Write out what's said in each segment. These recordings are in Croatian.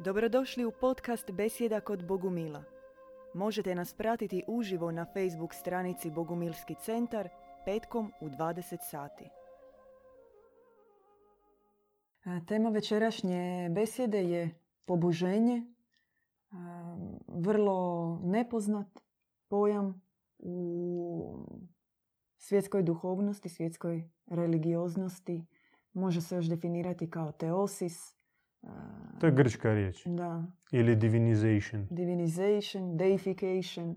Dobrodošli u podcast Besjeda kod Bogumila. Možete nas pratiti uživo na Facebook stranici Bogumilski centar petkom u 20 sati. Tema večerašnje besjede je poboženje, e, vrlo nepoznat pojam u svjetskoj duhovnosti, svjetskoj religioznosti. Može se još definirati kao teosis, To je grčka riječ. da, Ili divinization. divinization, deification.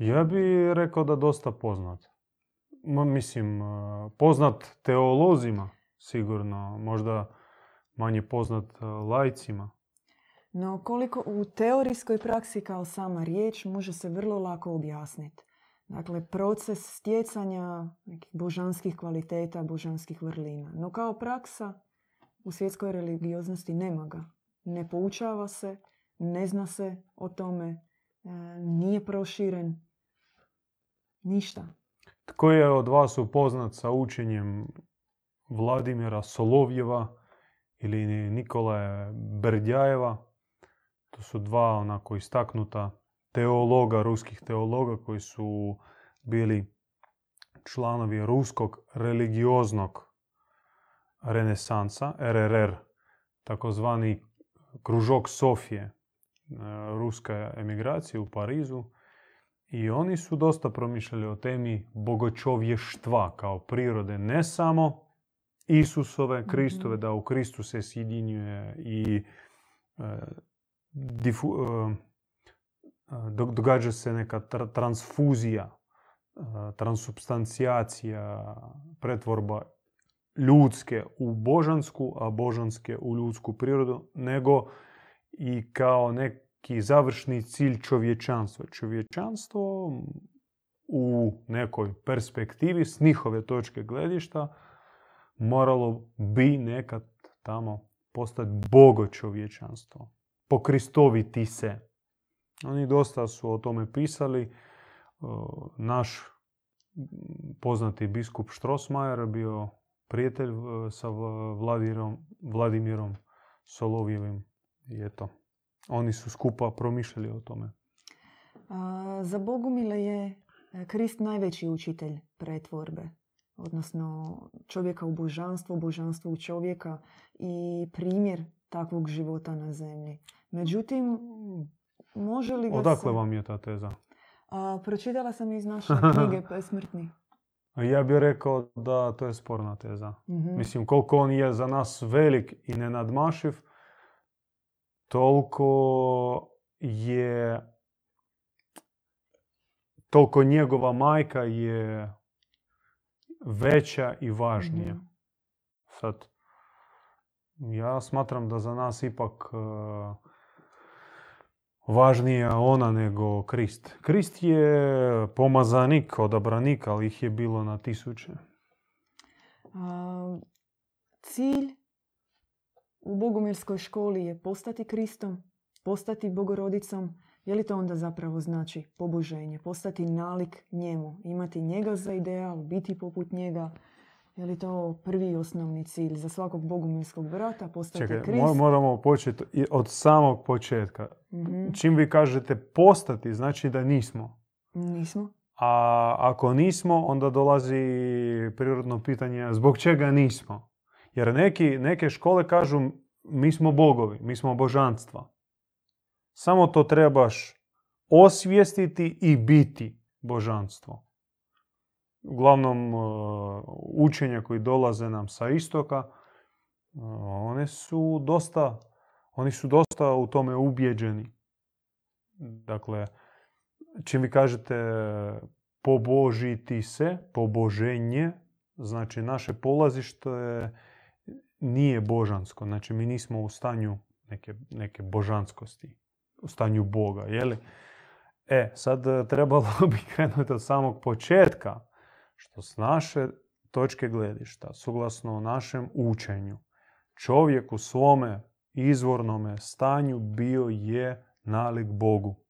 Ja bi rekao da dosta poznat. Ma, mislim, poznat teolozima sigurno, možda manje poznat lajcima. No koliko u teorijskoj praksi kao sama riječ može se vrlo lako objasniti. Dakle, proces stjecanja nekih božanskih kvaliteta, božanskih vrlina. No kao praksa u svjetskoj religioznosti nema ga. Ne poučava se, ne zna se o tome, e, nije proširen, ništa. Tko je od vas upoznat sa učenjem Vladimira Solovjeva ili Nikolaja Berdjajeva? To su dva onako istaknuta teologa, ruskih teologa koji su bili članovi ruskog religioznog renesansa, RRR, takozvani kružok Sofije, e, ruska emigracija u Parizu. I oni su dosta promišljali o temi bogočovještva kao prirode, ne samo Isusove, Kristove, da u Kristu se sjedinjuje i e, difu- e, dog- događa se neka tra- transfuzija, e, transubstancijacija, pretvorba ljudske u božansku, a božanske u ljudsku prirodu, nego i kao neki završni cilj čovječanstva. Čovječanstvo u nekoj perspektivi s njihove točke gledišta moralo bi nekad tamo postati bogo čovječanstvo. Pokristoviti se. Oni dosta su o tome pisali. O, Naš poznati biskup Strossmayer bio prijatelj sa Vladirom, Vladimirom Solovjevim. I eto, oni su skupa promišljali o tome. A, Za Bogumile je e, Krist najveći učitelj pretvorbe, odnosno čovjeka u božanstvo, božanstvo u čovjeka i primjer takvog života na zemlji. Međutim, može li ga Odakle se... vam je ta teza? A, pročitala sam iz naše knjige Besmrtni. Ja bih rekao da to je sporna teza. Mhm. Mislim, koliko on je za nas velik i nenadmašiv, toliko je toliko njegova majka je veća i važnija. Mhm. Sad, ja smatram da za nas ipak uh, važnija ona nego Krist. Krist je pomazanik, odabranik, ali ih je bilo na tisuće. A, cilj u Bogumilskoj školi je postati Kristom, postati Bogorodicom. Je li to onda zapravo znači poboženje? Postati nalik njemu, imati njega za ideal, biti poput njega? Je li to prvi osnovni cilj za svakog bogumilskog brata? Postati Čekaj, Krist? mo- moramo početi od samog početka. Mhm. Čim vi kažete postati, znači da nismo. Nismo. A ako nismo, onda dolazi prirodno pitanje zbog čega nismo. Jer neki, neke škole kažu mi smo bogovi, mi smo božanstva. Samo to trebaš osvijestiti i biti božanstvo. Uglavnom, e, učenja koji dolaze nam sa istoka, e, one su dosta, oni su dosta u tome ubjeđeni. Dakle, čim vi kažete pobožiti se, poboženje, znači naše polazište nije božansko. Znači mi nismo u stanju neke, neke božanskosti, u stanju Boga, je li? E, sad e, trebalo bi krenuti od samog početka, što s naše točke gledišta, suglasno našem učenju, čovjek u svome izvornome stanju bio je nalik Bogu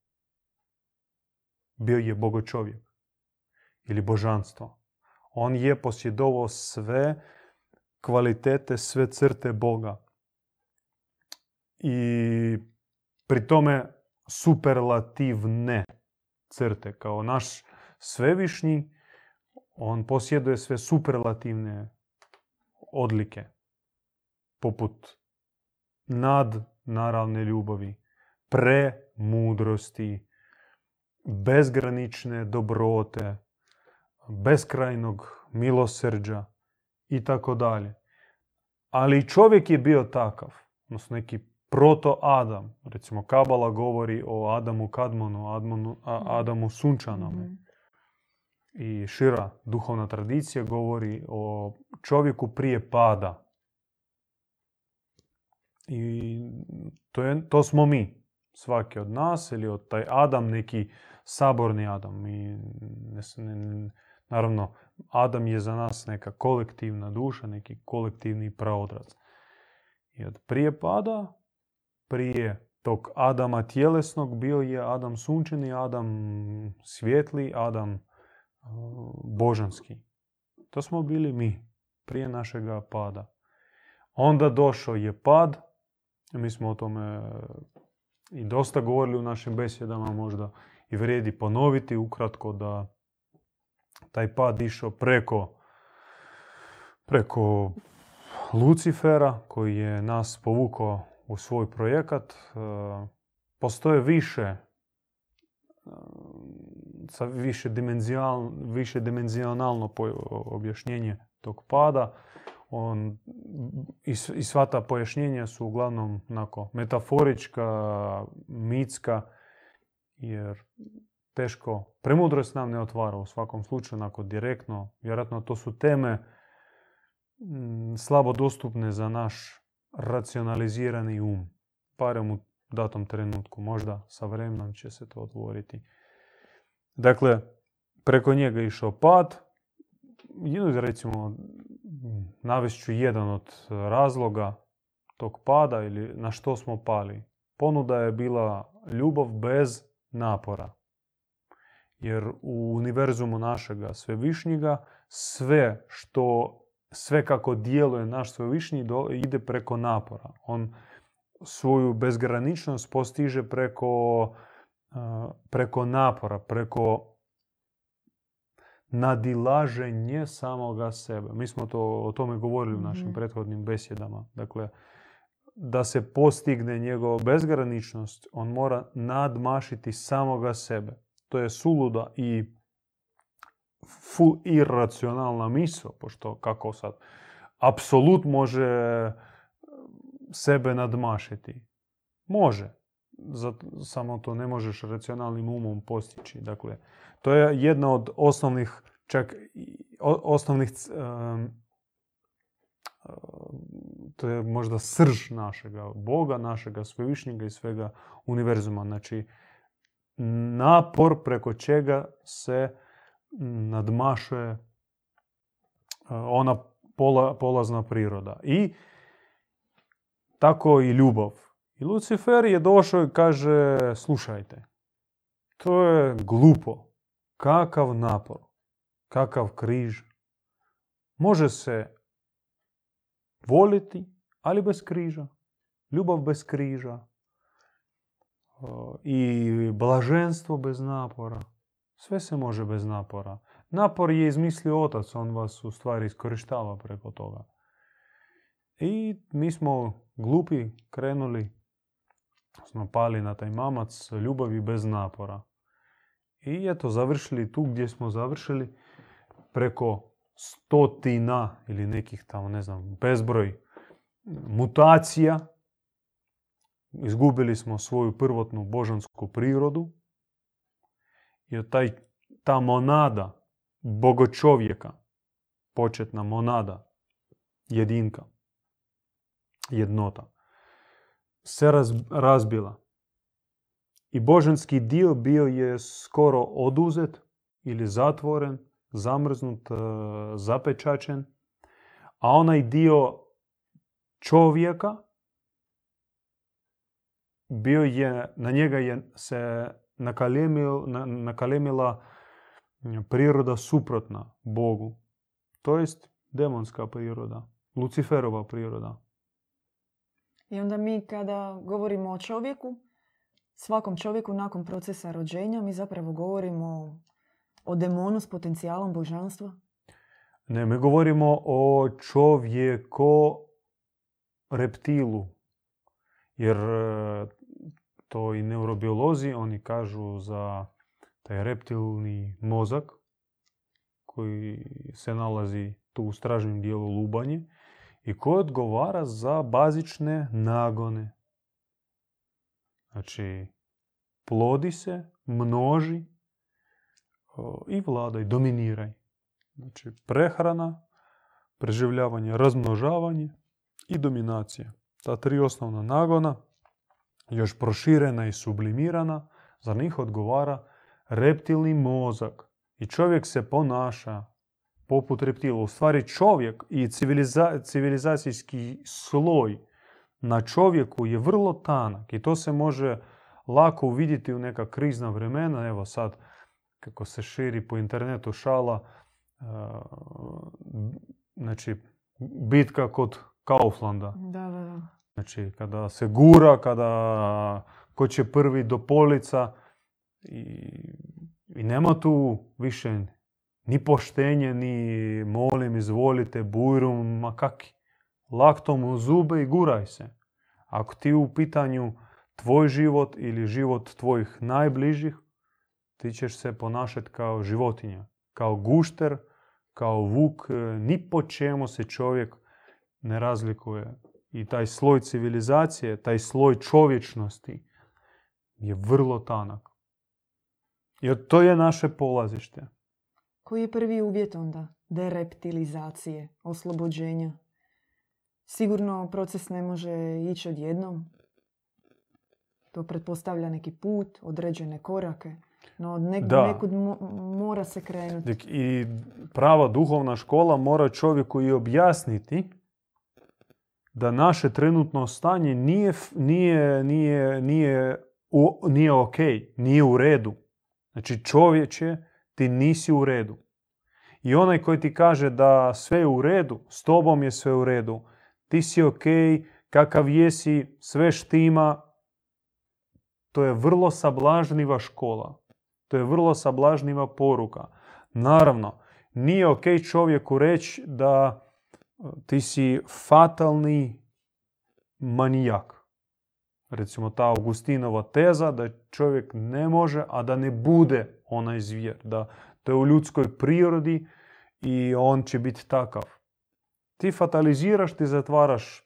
bio je bogočovjek ili božanstvo. On je posjedovao sve kvalitete, sve crte Boga. i pri tome superlativne crte. Kao naš svevišnji, on posjeduje sve superlativne odlike, poput nadnaravne ljubavi, premudrosti, bezgranične dobrote, beskrajnog milosrđa i tako dalje. Ali čovjek je bio takav, odnosno neki proto-Adam. Recimo, Kabala govori o Adamu Kadmonu, Admonu, Adamu Sunčanome. I šira duhovna tradicija govori o čovjeku prije pada. I to, je, to smo mi. Svaki od nas ili od taj Adam, neki saborni Adam. Ne, naravno, Adam je za nas neka kolektivna duša, neki kolektivni praodraz. I od prije pada, prije tog Adama tjelesnog bio je Adam sunčani, Adam svjetli, Adam božanski. To smo bili mi prije našega pada. Onda došao je pad, mi smo o tome i dosta govorili u našim besjedama, možda i vrijedi ponoviti ukratko da taj pad išao preko, preko Lucifera koji je nas povukao u svoj projekat. Postoje više sa više, više dimenzionalno objašnjenje tog pada. On, i, I sva ta pojašnjenja su uglavnom onako, metaforička, mitska, jer teško, premudrost nam ne otvara u svakom slučaju, onako direktno. Vjerojatno to su teme slabo dostupne za naš racionalizirani um. Barem u datom trenutku. Možda sa vremenom će se to otvoriti. Dakle, preko njega je išao pad. Recimo, navest jedan od razloga tog pada ili na što smo pali. Ponuda je bila ljubav bez napora. Jer u univerzumu našega svevišnjega sve što sve kako djeluje naš svevišnji ide preko napora. On svoju bezgraničnost postiže preko, preko napora, preko nadilaženje samoga sebe. Mi smo to, o tome govorili u našim mhm. prethodnim besjedama. Dakle, da se postigne njegova bezgraničnost, on mora nadmašiti samoga sebe. To je suluda i full irracionalna misao, pošto kako sad, apsolut može sebe nadmašiti. Može. Samo to ne možeš racionalnim umom postići. Dakle, to je jedna od osnovnih, čak osnovnih, to je možda srž našega Boga, našega svevišnjega i svega univerzuma. Znači, napor preko čega se nadmašuje ona polazna priroda. I tako i ljubav. I Lucifer je došao i kaže, slušajte, to je glupo. Kakav napor, kakav križ. Može se voliti, ali bez križa. Ljubav bez križa. I blaženstvo bez napora. Sve se može bez napora. Napor je izmislio otac, on vas u stvari iskorištava preko toga. I mi smo glupi krenuli, smo pali na taj mamac ljubavi bez napora. I eto, završili tu gdje smo završili preko stotina ili nekih tamo, ne znam, bezbroj mutacija. Izgubili smo svoju prvotnu božansku prirodu. I taj, ta monada, bogočovjeka, početna monada, jedinka, jednota, se razbila. I božanski dio bio je skoro oduzet ili zatvoren, zamrznut, e, zapečačen, a onaj dio čovjeka bio je, na njega je se nakalemila priroda suprotna Bogu. To jest demonska priroda, Luciferova priroda. I onda mi kada govorimo o čovjeku, svakom čovjeku nakon procesa rođenja, mi zapravo govorimo o demonu s potencijalom božanstva. Ne, mi govorimo o čovjeko reptilu. Jer e, to i neurobiolozi, oni kažu za taj reptilni mozak koji se nalazi tu u stražnjem dijelu lubanje i koji odgovara za bazične nagone. Znači, plodi se, množi i vladaj, dominiraj. Znači, prehrana, preživljavanje, razmnožavanje i dominacija. Ta tri osnovna nagona, još proširena i sublimirana, za njih odgovara reptilni mozak. I čovjek se ponaša poput reptila. U stvari čovjek i civilizacijski sloj na čovjeku je vrlo tanak i to se može lako uvidjeti u neka krizna vremena. Evo sad kako se širi po internetu šala, znači bitka kod Kauflanda. Da, da, da. Znači kada se gura, kada ko će prvi do polica i, i nema tu više ni poštenje, ni molim, izvolite, bujrum, ma kaki. Laktom u zube i guraj se. Ako ti u pitanju tvoj život ili život tvojih najbližih, ti ćeš se ponašati kao životinja, kao gušter, kao vuk, e, ni po čemu se čovjek ne razlikuje. I taj sloj civilizacije, taj sloj čovječnosti je vrlo tanak. Jer to je naše polazište. Koji je prvi uvjet onda dereptilizacije, oslobođenja? Sigurno proces ne može ići odjednom. To pretpostavlja neki put, određene korake. No od nekud mora se krenuti. I prava duhovna škola mora čovjeku i objasniti da naše trenutno stanje nije, nije, nije, nije, nije ok, nije u redu. Znači čovječe, ti nisi u redu. I onaj koji ti kaže da sve je u redu, s tobom je sve u redu, ti si ok, kakav jesi, sve štima, to je vrlo sablažniva škola. To je vrlo sablažniva poruka. Naravno, nije ok čovjeku reći da e, ti si fatalni manijak. Recimo ta Augustinova teza da čovjek ne može, a da ne bude onaj zvijer. Da to je u ljudskoj prirodi i on će biti takav. Ti fataliziraš, ti zatvaraš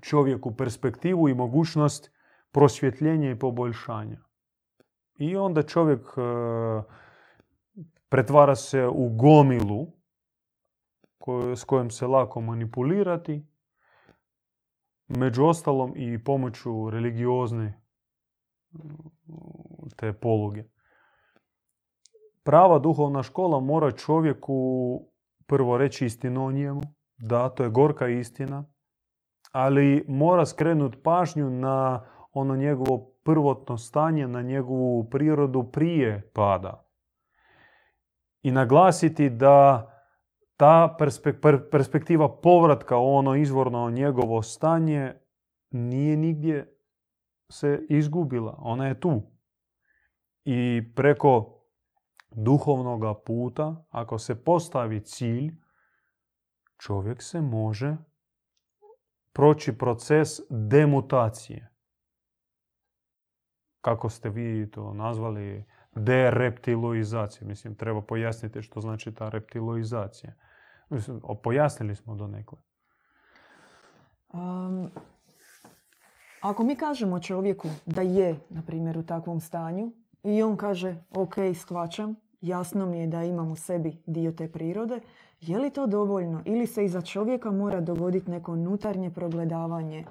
čovjeku perspektivu i mogućnost prosvjetljenja i poboljšanja. I onda čovjek e, pretvara se u gomilu s kojom se lako manipulirati. Među ostalom i pomoću religiozne te poluge. Prava duhovna škola mora čovjeku prvo reći istinu o njemu. Da, to je gorka istina. Ali mora skrenuti pažnju na ono njegovo prvotno stanje, na njegovu prirodu prije pada. I naglasiti da ta perspektiva povratka ono izvorno njegovo stanje nije nigdje se izgubila. Ona je tu. I preko duhovnog puta, ako se postavi cilj, čovjek se može proći proces demutacije kako ste vi to nazvali, dereptiloizacija. Mislim, treba pojasniti što znači ta reptiloizacija. Mislim, pojasnili smo do nekle. Um, ako mi kažemo čovjeku da je, na primjer, u takvom stanju i on kaže, ok, shvaćam, jasno mi je da imam u sebi dio te prirode, je li to dovoljno ili se iza čovjeka mora dogoditi neko unutarnje progledavanje,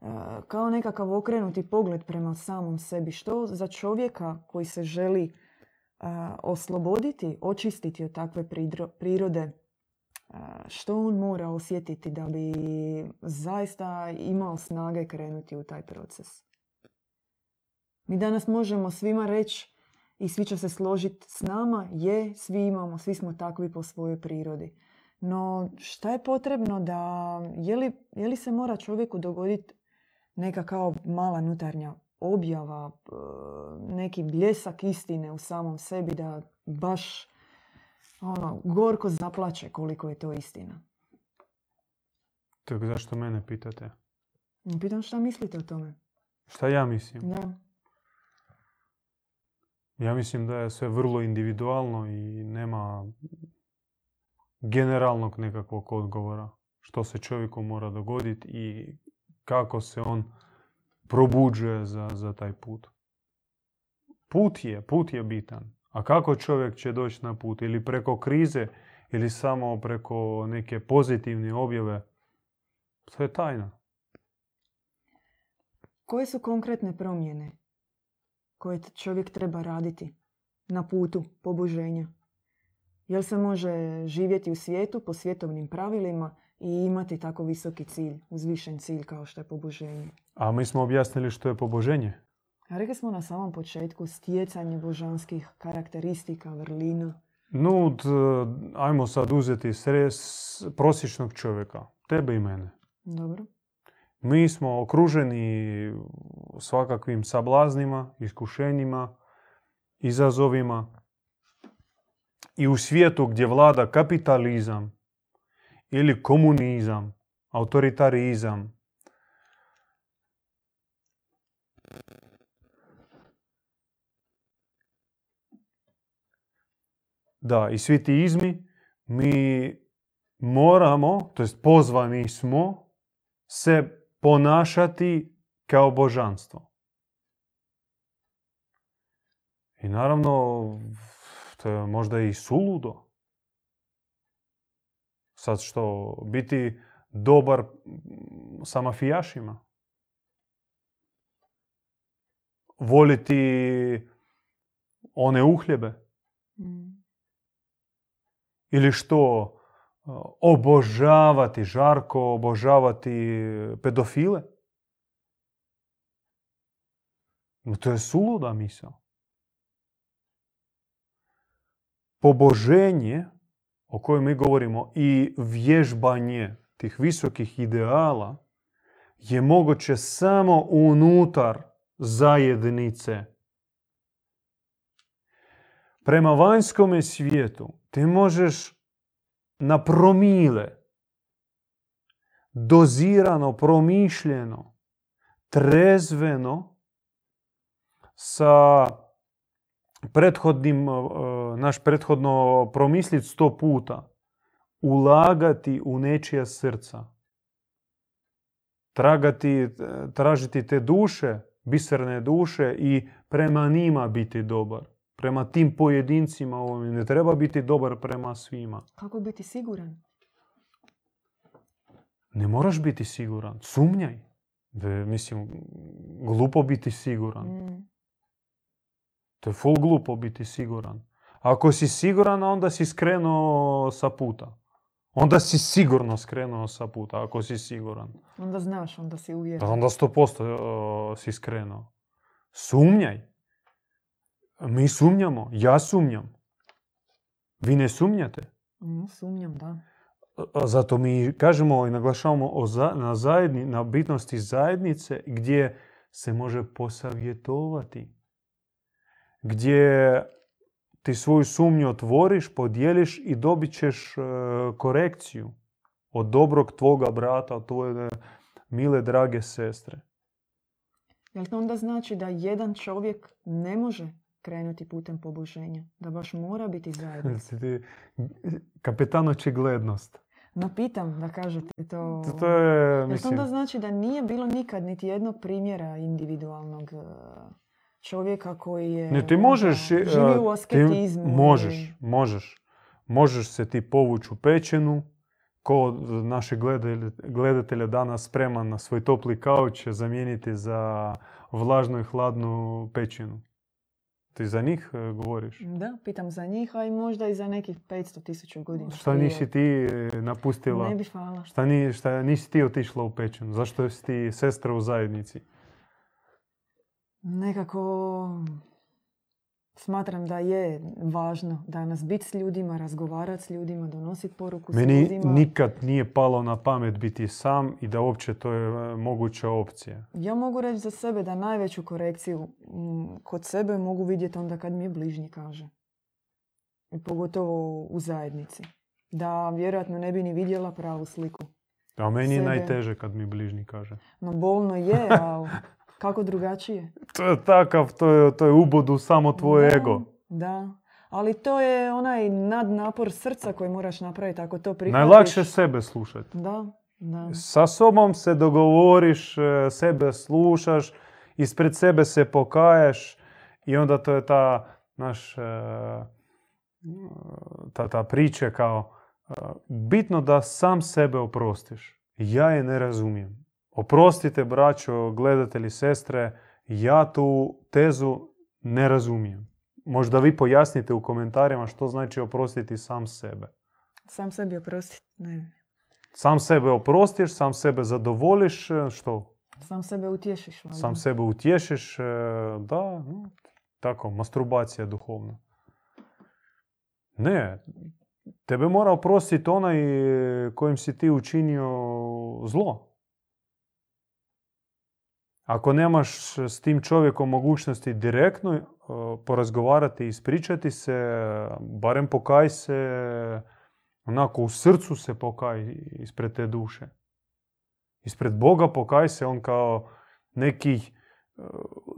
E, kao nekakav okrenuti pogled prema samom sebi. Što za čovjeka koji se želi e, osloboditi, očistiti od takve prirode, e, što on mora osjetiti da bi zaista imao snage krenuti u taj proces. Mi danas možemo svima reći i svi će se složiti s nama, je, svi imamo, svi smo takvi po svojoj prirodi. No šta je potrebno da, je li, je li se mora čovjeku dogoditi neka kao mala nutarnja objava, neki bljesak istine u samom sebi da baš ono, gorko zaplače koliko je to istina. Tako zašto mene pitate? Pitam šta mislite o tome? Šta ja mislim? Da. Ja mislim da je sve vrlo individualno i nema generalnog nekakvog odgovora što se čovjeku mora dogoditi i kako se on probuđuje za, za taj put. Put je, put je bitan. A kako čovjek će doći na put? Ili preko krize, ili samo preko neke pozitivne objave? To je tajna. Koje su konkretne promjene koje čovjek treba raditi na putu poboženja? Jel se može živjeti u svijetu po svjetovnim pravilima i imati tako visoki cilj, uzvišen cilj kao što je poboženje? A mi smo objasnili što je poboženje. A rekli smo na samom početku stjecanje božanskih karakteristika, vrlina. No, ajmo sad uzeti sres prosječnog čovjeka, tebe i mene. Dobro. Mi smo okruženi svakakvim sablaznima, iskušenjima, izazovima. I u svijetu gdje vlada kapitalizam ili komunizam, autoritarizam, da, i svi ti izmi, mi moramo, to jest pozvani smo, se ponašati kao božanstvo. I naravno, to je možda i suludo. Sad što, biti dobar sa mafijašima? Voliti one uhljebe? Mm. Ili što, obožavati, žarko obožavati pedofile? To je suluda misao. Poboženje o kojem mi govorimo i vježbanje tih visokih ideala je moguće samo unutar zajednice. Prema vanjskome svijetu ti možeš na promile, dozirano, promišljeno, trezveno, sa prethodnim, e, naš prethodno promisliti sto puta, ulagati u nečija srca, tragati, tražiti te duše, biserne duše i prema njima biti dobar. Prema tim pojedincima ovim ne treba biti dobar prema svima. Kako biti siguran? Ne moraš biti siguran. Sumnjaj. mislim, glupo biti siguran. Mm. To je full glupo biti siguran. Ako si siguran, onda si skrenuo sa puta. Onda si sigurno skrenuo sa puta, ako si siguran. Onda znaš, onda si uvjeren. Onda sto posto si skrenuo. Sumnjaj. Mi sumnjamo. Ja sumnjam. Vi ne sumnjate? Mm, sumnjam, da. Zato mi kažemo i naglašavamo o na, zajedni, na bitnosti zajednice gdje se može posavjetovati gdje ti svoju sumnju otvoriš, podijeliš i dobit ćeš e, korekciju od dobrog tvoga brata, od tvoje mile, drage sestre. Jel to onda znači da jedan čovjek ne može krenuti putem poboženja? Da baš mora biti zajedno? Kapetan očiglednost. No pitam da kažete to. To je, Jel to onda znači da nije bilo nikad niti jednog primjera individualnog e, čovjeka koji je ne, ti možeš, živi u asketizmu. Ti možeš, možeš. Možeš se ti povući u pećenu, ko naše gledatelja danas spreman na svoj topli kauč zamijeniti za vlažnu i hladnu pećinu. Ti za njih e, govoriš? Da, pitam za njih, a i možda i za nekih 500 tisuća godina. Šta nisi ti e, napustila? Ne bi hvala. Šta, šta nisi ti otišla u pećinu? Zašto si ti sestra u zajednici? nekako Smatram da je važno danas biti s ljudima, razgovarati s ljudima, donositi poruku s Meni ljudima. nikad nije palo na pamet biti sam i da uopće to je e, moguća opcija. Ja mogu reći za sebe da najveću korekciju mm, kod sebe mogu vidjeti onda kad mi je bližnji kaže. I pogotovo u zajednici. Da vjerojatno ne bi ni vidjela pravu sliku. A meni je Sebe. najteže kad mi bližnji kaže. No bolno je, ali kako drugačije? To je takav, to je, to je ubod u samo tvoj Da, ego. Da. Ali to je onaj nadnapor srca koji moraš napraviti ako to prihvatiš. Najlakše sebe slušati. Da, da. Sa sobom se dogovoriš, e, sebe slušaš, ispred sebe se pokaješ i onda to je ta naš, e, ta, ta priča kao e, bitno da sam sebe oprostiš. Ja je ne razumijem. Oprostite, braćo, gledatelji, sestre, ja tu tezu ne razumijem. Možda vi pojasnite u komentarima što znači oprostiti sam sebe. Sam sebi oprosti. Ne. Sam sebe oprostiš, sam sebe zadovoljiš, e, što? Sam sebe utješiš. valjda. Sam sebe utješiš, e, da, no, tako, masturbacija duhovna. Ne, tebe mora oprostiti onaj kojim si ti učinio zlo. Ako nemaš s tim čovjekom mogućnosti direktno e, porazgovarati i ispričati se, barem pokaj se, onako u srcu se pokaj ispred te duše. Ispred Boga pokaj se on kao neki e,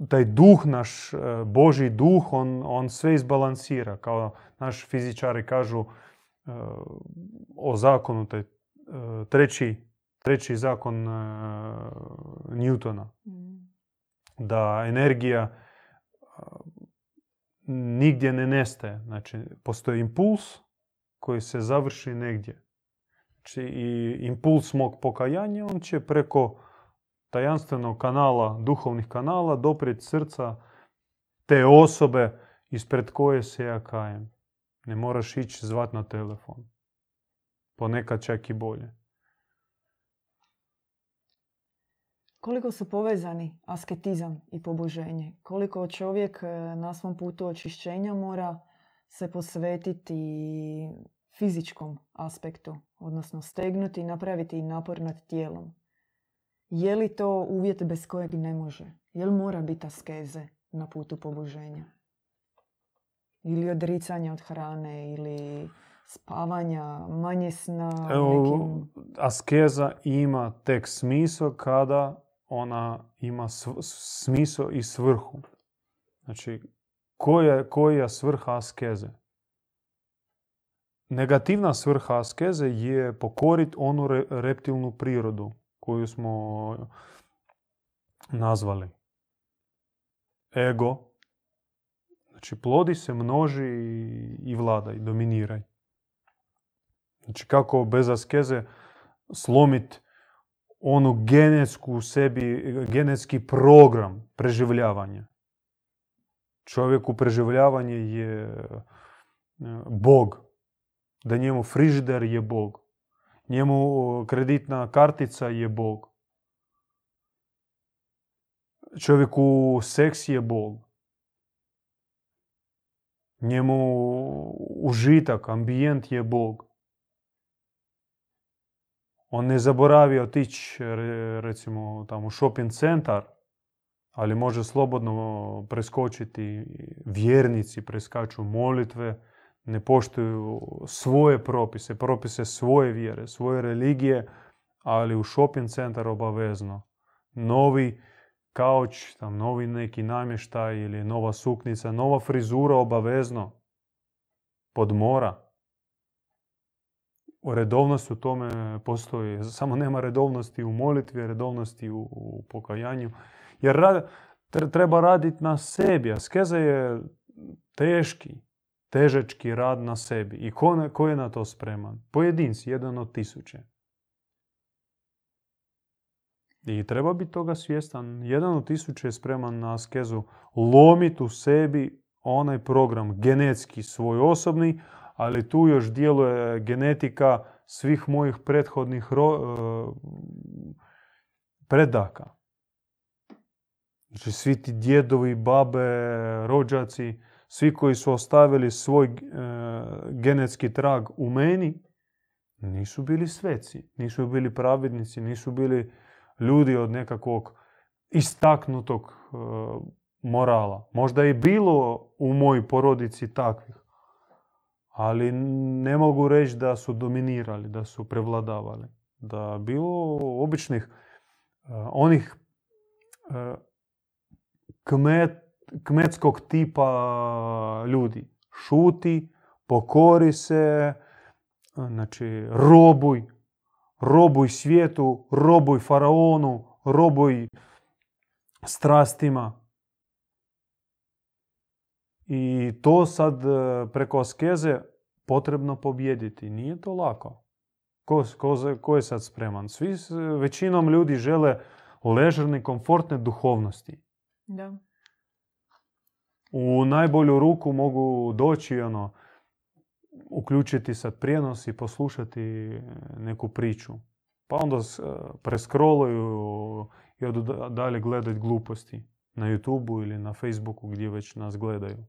taj duh naš, e, Boži duh, on, on sve izbalansira. Kao naši fizičari kažu o zakonu, taj treći, treći zakon e, Newtona Mm. da energija a, nigdje ne nestaje. Znači, postoji impuls koji se završi negdje. Znači, i impuls mog pokajanja, on će preko tajanstvenog kanala, duhovnih kanala, doprijeti srca te osobe ispred koje se ja kajem. Ne moraš ići zvat na telefon. Ponekad čak i bolje. Koliko su povezani asketizam i poboženje? Koliko čovjek e, na svom putu očišćenja mora se posvetiti fizičkom aspektu, odnosno stegnuti i napraviti napor nad tijelom? Je li to uvjet bez kojeg ne može? Je li mora biti askeze na putu poboženja? Ili odricanja od hrane, ili spavanja, manje sna, Evo, nekim... askeza ima tek smisao kada ona ima smisao i svrhu. Znači, koja, koja je svrha askeze? Negativna svrha askeze je pokoriti onu re- reptilnu prirodu koju smo nazvali. Ego. Znači, plodi se, množi i- vladaj, dominiraj. Znači kako bez askeze slomit onu genetsku u sebi, genetski program preživljavanja. Čovjeku preživljavanje je e, Bog. Da njemu frižider je Bog. Njemu kreditna kartica je Bog. Čovjeku seks je Bog. Njemu užitak, ambijent je Bog. On ne zaboravi otići re- recimo tamo u shopping centar, ali može slobodno preskočiti vjernici, preskaču molitve, ne poštuju svoje propise, propise svoje vjere, svoje religije, ali u shopping centar obavezno. Novi kauč, tam novi neki namještaj ili nova suknica, nova frizura obavezno. Podmora. Redovnost u tome postoji. Samo nema redovnosti u molitvi, redovnosti u, pokajanju. Jer treba raditi na sebi. Askeza je teški, težački rad na sebi. I ko, ko je na to spreman? Pojedinci, jedan od tisuće. I treba biti toga svjestan. Jedan od tisuće je spreman na askezu lomiti u sebi onaj program genetski svoj osobni, ali tu još djeluje genetika svih mojih prethodnih ro- e, predaka. Znači svi ti djedovi, babe, rođaci svi koji su ostavili svoj e, genetski trag u meni, nisu bili sveci, nisu bili pravednici, nisu bili ljudi od nekakvog istaknutog e, morala. Možda je bilo u mojoj porodici takvih, ali ne mogu reći da su dominirali, da su prevladavali. Da bilo običnih e, onih e, kmet, kmetskog tipa ljudi. Šuti, pokori se, znači robuj, robuj svijetu, robuj faraonu, robuj strastima. I to sad e, preko askeze potrebno pobjediti. Nije to lako. Ko, ko, je sad spreman? Svi, većinom ljudi žele ležerne, komfortne duhovnosti. Da. U najbolju ruku mogu doći ono, uključiti sad prijenos i poslušati neku priču. Pa onda e, preskroluju i odu dalje gledati gluposti na youtube ili na Facebooku gdje već nas gledaju.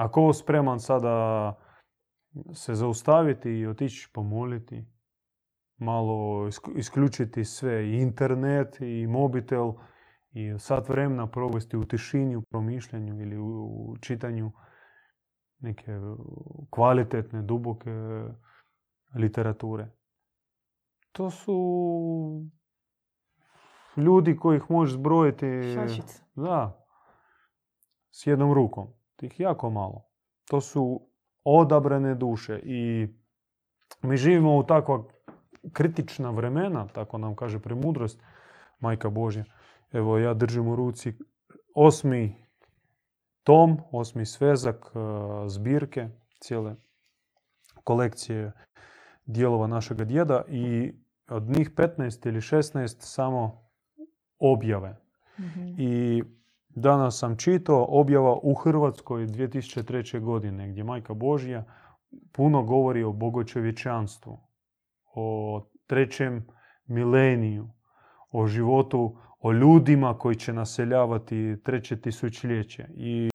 Ako spreman sada se zaustaviti i otići pomoliti, malo isključiti sve, i internet, i mobitel, i sat vremena provesti u tišini, u promišljanju ili u čitanju neke kvalitetne, duboke literature. To su ljudi kojih možeš zbrojiti... Da. S jednom rukom. Tih jako malo. To su odabrane duše i mi živimo u takva kritična vremena, tako nam kaže premudrost Majka Božja. Evo ja držim u ruci osmi tom, osmi svezak e, zbirke, cijele kolekcije dijelova našega djeda i od njih 15 ili 16 samo objave. Mhm. I danas sam čitao objava u Hrvatskoj 2003. godine gdje Majka Božja puno govori o bogočovječanstvu, o trećem mileniju, o životu, o ljudima koji će naseljavati treće tisućljeće. I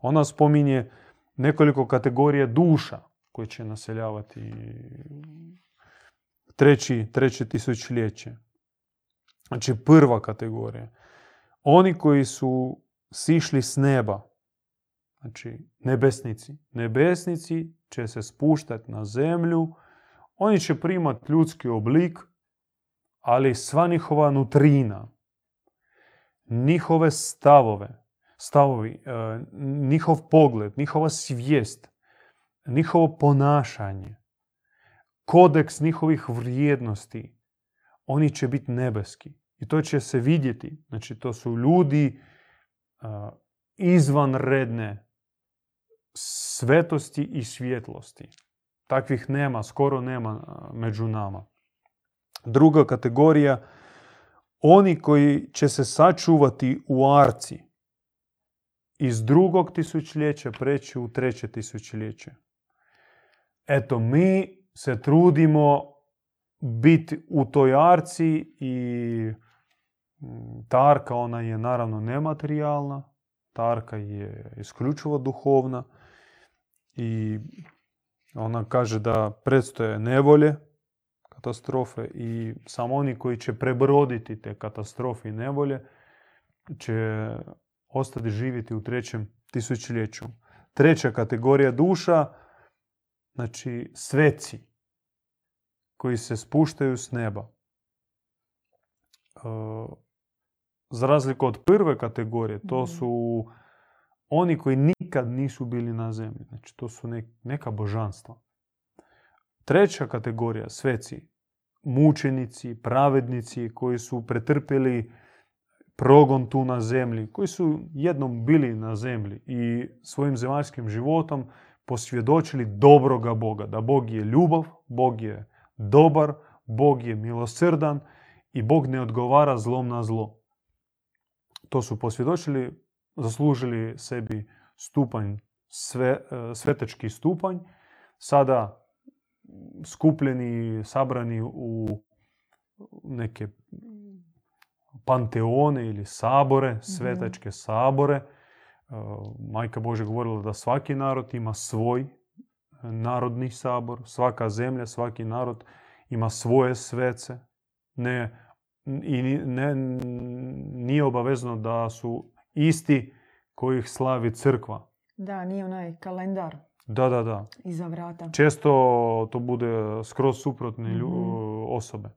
ona spominje nekoliko kategorija duša koji će naseljavati treći, treće tisućljeće. Znači prva kategorija. Oni koji su sišli s neba, znači nebesnici. Nebesnici će se spuštati na zemlju, oni će primati ljudski oblik, ali sva njihova nutrina, njihove stavove, stavovi, e, njihov pogled, njihova svijest, njihovo ponašanje, kodeks njihovih vrijednosti, oni će biti nebeski. I to će se vidjeti. Znači, to su ljudi uh, izvanredne svetosti i svjetlosti. Takvih nema, skoro nema među nama. Druga kategorija, oni koji će se sačuvati u arci iz drugog tisućljeća preći u treće tisućljeće. Eto, mi se trudimo biti u toj arci i tarka ona je naravno nematerijalna, tarka je isključivo duhovna i ona kaže da predstoje nevolje, katastrofe i samo oni koji će prebroditi te katastrofe i nevolje će ostati živjeti u trećem tisućljeću. Treća kategorija duša, znači sveci, koji se spuštaju s neba. Za razliku od prve kategorije, to mhm. su oni koji nikad nisu bili na zemlji. Znači, to su neka božanstva. Treća kategorija, sveci, mučenici, pravednici koji su pretrpjeli progon tu na zemlji, koji su jednom bili na zemlji i svojim zemaljskim životom posvjedočili dobroga Boga. Da Bog je ljubav, Bog je dobar, Bog je milosrdan i Bog ne odgovara zlom na zlo. To su posvjedočili, zaslužili sebi stupanj, sve, e, svetečki stupanj, sada skupljeni, sabrani u neke panteone ili sabore, mhm. svetačke sabore, Majka Bože govorila da svaki narod ima svoj narodni sabor, svaka zemlja, svaki narod ima svoje svece. Ne, I ne, nije obavezno da su isti kojih slavi crkva. Da, nije onaj kalendar Da, da, da. iza vrata. Često to bude skroz suprotne Mhm. osobe.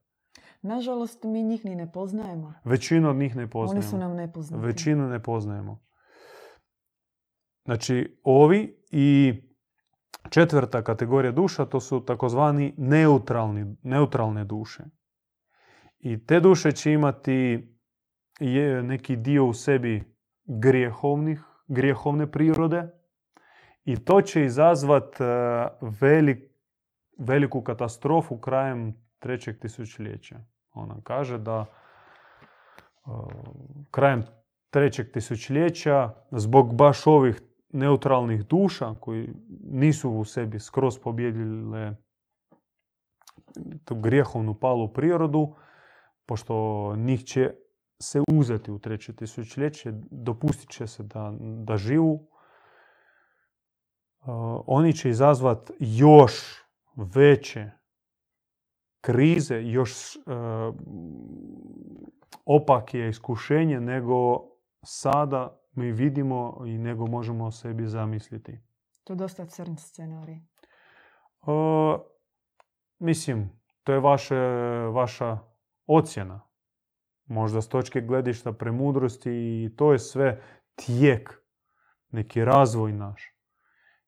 Nažalost, mi njih ni ne poznajemo. Većinu od njih ne poznajemo. Oni su nam nepoznati. Većinu ne poznajemo. Znači, ovi i četvrta kategorija duša, to su takozvani neutralni, neutralne duše. I te duše će imati neki dio u sebi grijehovnih, grijehovne prirode i to će izazvat e, velik, veliku katastrofu krajem trećeg tisućljeća. Ona kaže da e, krajem trećeg tisućljeća zbog baš ovih neutralnih duša koji nisu u sebi skroz pobjedile tu grijehovnu palu prirodu, pošto njih će se uzeti u treće tisućljeće, dopustit će se da, da živu, uh, oni će izazvat još veće krize, još uh, opakije iskušenje nego sada mi vidimo i nego možemo o sebi zamisliti. To je dosta crn scenarij. Uh, mislim, to je vaše, vaša ocjena. Možda s točke gledišta premudrosti i to je sve tijek, neki razvoj naš.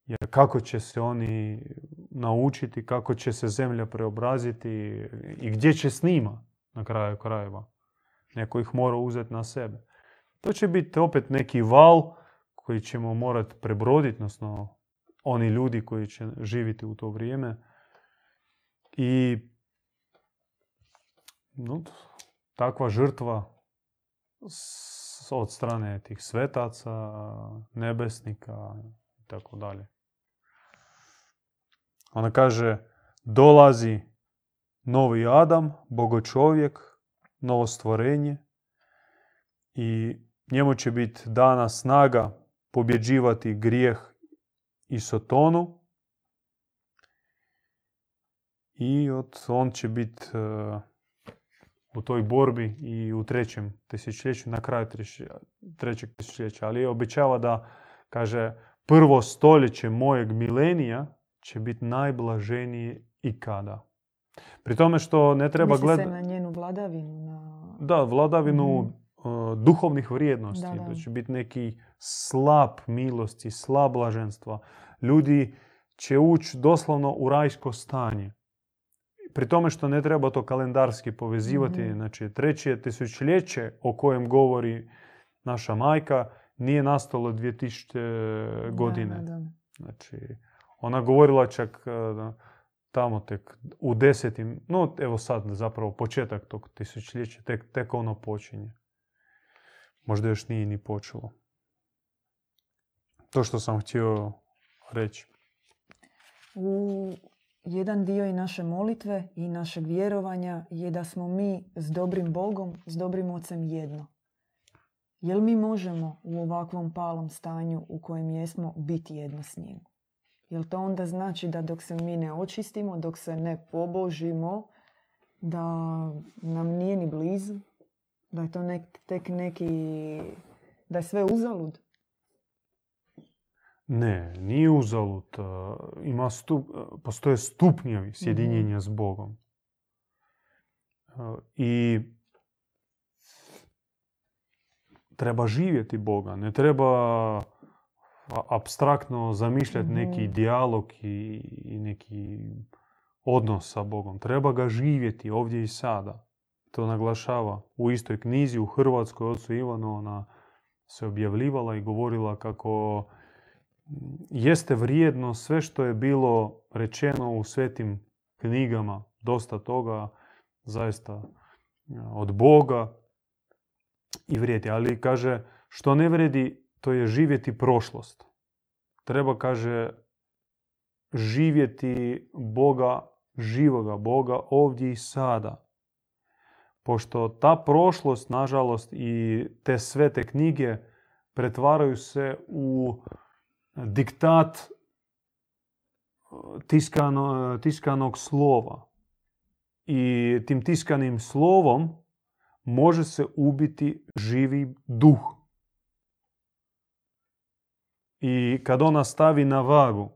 Jer kako će se oni naučiti, kako će se zemlja preobraziti i gdje će s njima na kraju krajeva. Neko ih mora uzeti na sebe. To će biti opet neki val koji ćemo morati prebroditi, odnosno oni ljudi koji će živjeti u to vrijeme. I no, takva žrtva s- od strane tih svetaca, nebesnika i tako dalje. Ona kaže, dolazi novi Adam, bogočovjek, novo stvorenje i njemu će biti dana snaga pobjeđivati grijeh i sotonu i od, on će biti e, u toj borbi i u trećem tisućljeću, na kraju treće- trećeg tisućljeća. Ali obećava da, kaže, prvo stoljeće mojeg milenija će biti najblaženije ikada. Pri tome što ne treba Misli se gledati... na njenu vladavinu, na... Da, vladavinu Mhm. uh, duhovnih vrijednosti. Da, Da, da. će biti neki slab milosti, slab blaženstva. Ljudi će ući doslovno u rajsko stanje. Pri tome što ne treba to kalendarski povezivati, Mhm. znači treće tisućljeće o kojem govori naša majka nije nastalo 2000 godine. Da, da. Znači, ona govorila čak e, da tamo tek u desetim, no evo sad zapravo početak tog tisućljeća, tek, tek ono počinje. Možda još nije ni počelo. To što sam htio reći. U jedan dio i naše molitve i našeg vjerovanja je da smo mi s dobrim Bogom, s dobrim Ocem jedno. Jel mi možemo u ovakvom palom stanju u kojem jesmo biti jedno s njim? Jel to onda znači da dok se mi ne očistimo, dok se ne pobožimo, da nam nije ni blizu? Da je to nek- tek neki... da je sve uzalud? Ne, nije uzalud. Ima stup, postoje stupnjevi sjedinjenja s Bogom. E, I treba živjeti Boga. Ne treba abstraktno zamišljati neki Mhm. dijalog i, i neki odnos sa Bogom. Treba ga živjeti ovdje i sada. To naglašava u istoj knjizi u Hrvatskoj ocu ona se objavljivala i govorila kako jeste vrijedno sve što je bilo rečeno u svetim knjigama, dosta toga zaista e, od Boga i vrijedi. Ali kaže, što ne vrijedi, to je živjeti prošlost. Treba, kaže, živjeti Boga, živoga Boga ovdje i sada. Pošto ta prošlost, nažalost, i te sve te knjige pretvaraju se u diktat tiskano, tiskanog slova. I tim tiskanim slovom može se ubiti živi duh. I kad ona stavi na vagu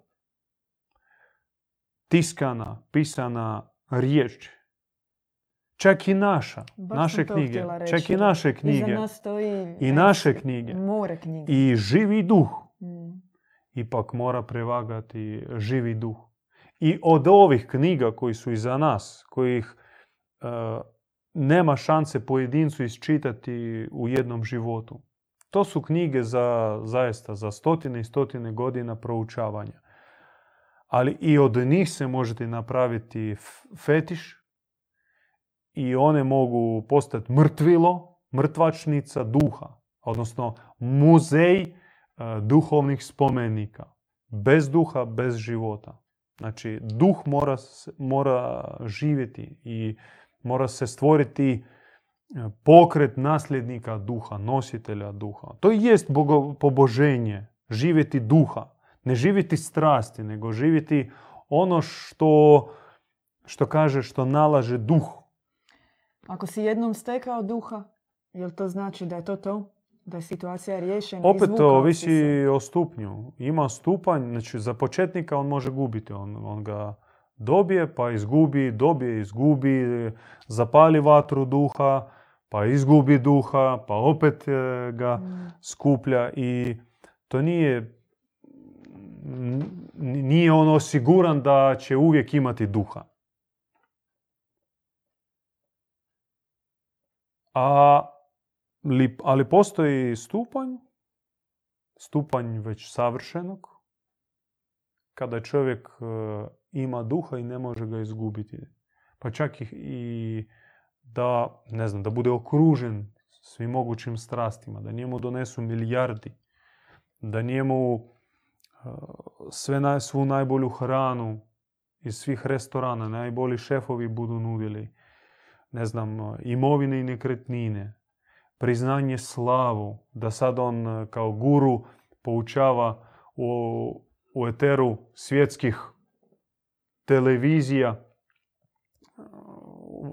tiskana, pisana riječ, čak i naša, naše knjige, čak i naše knjige, i naše knjige, i živi duh, mm. Ipak mora prevagati živi duh. I od ovih knjiga koji su iza nas, kojih uh, nema šanse pojedincu isčitati u jednom životu, to su knjige za, zaista za stotine i stotine godina proučavanja. Ali i od njih se možete napraviti fetiš i one mogu postati mrtvilo, mrtvačnica duha, odnosno muzej e, duhovnih spomenika. Bez duha, bez života. Znači, duh mora, mora živjeti i mora se stvoriti pokret nasljednika duha, nositelja duha. To i jest poboženje, živjeti duha. Ne živjeti strasti, nego živjeti ono što, što kaže, što nalaže duh. Ako si jednom stekao duha, jel to znači da je to to? Da je situacija riješena? Opet to ovisi o stupnju. Ima stupanj, znači za početnika on može gubiti. On, on ga dobije, pa izgubi, dobije, izgubi, zapali vatru duha, pa izgubi duha, pa opet e, ga mm. skuplja i to nije nije on osiguran da će uvijek imati duha. A, ali postoji stupanj, stupanj već savršenog, kada čovjek e, ima duha i ne može ga izgubiti. Pa čak i da, ne znam, da bude okružen svim mogućim strastima, da njemu donesu milijardi, da njemu uh, sve svu najbolju hranu iz svih restorana, najbolji šefovi budu nudili, ne znam, uh, imovine i nekretnine, priznanje slavu, da sad on uh, kao guru poučava u, u eteru svjetskih televizija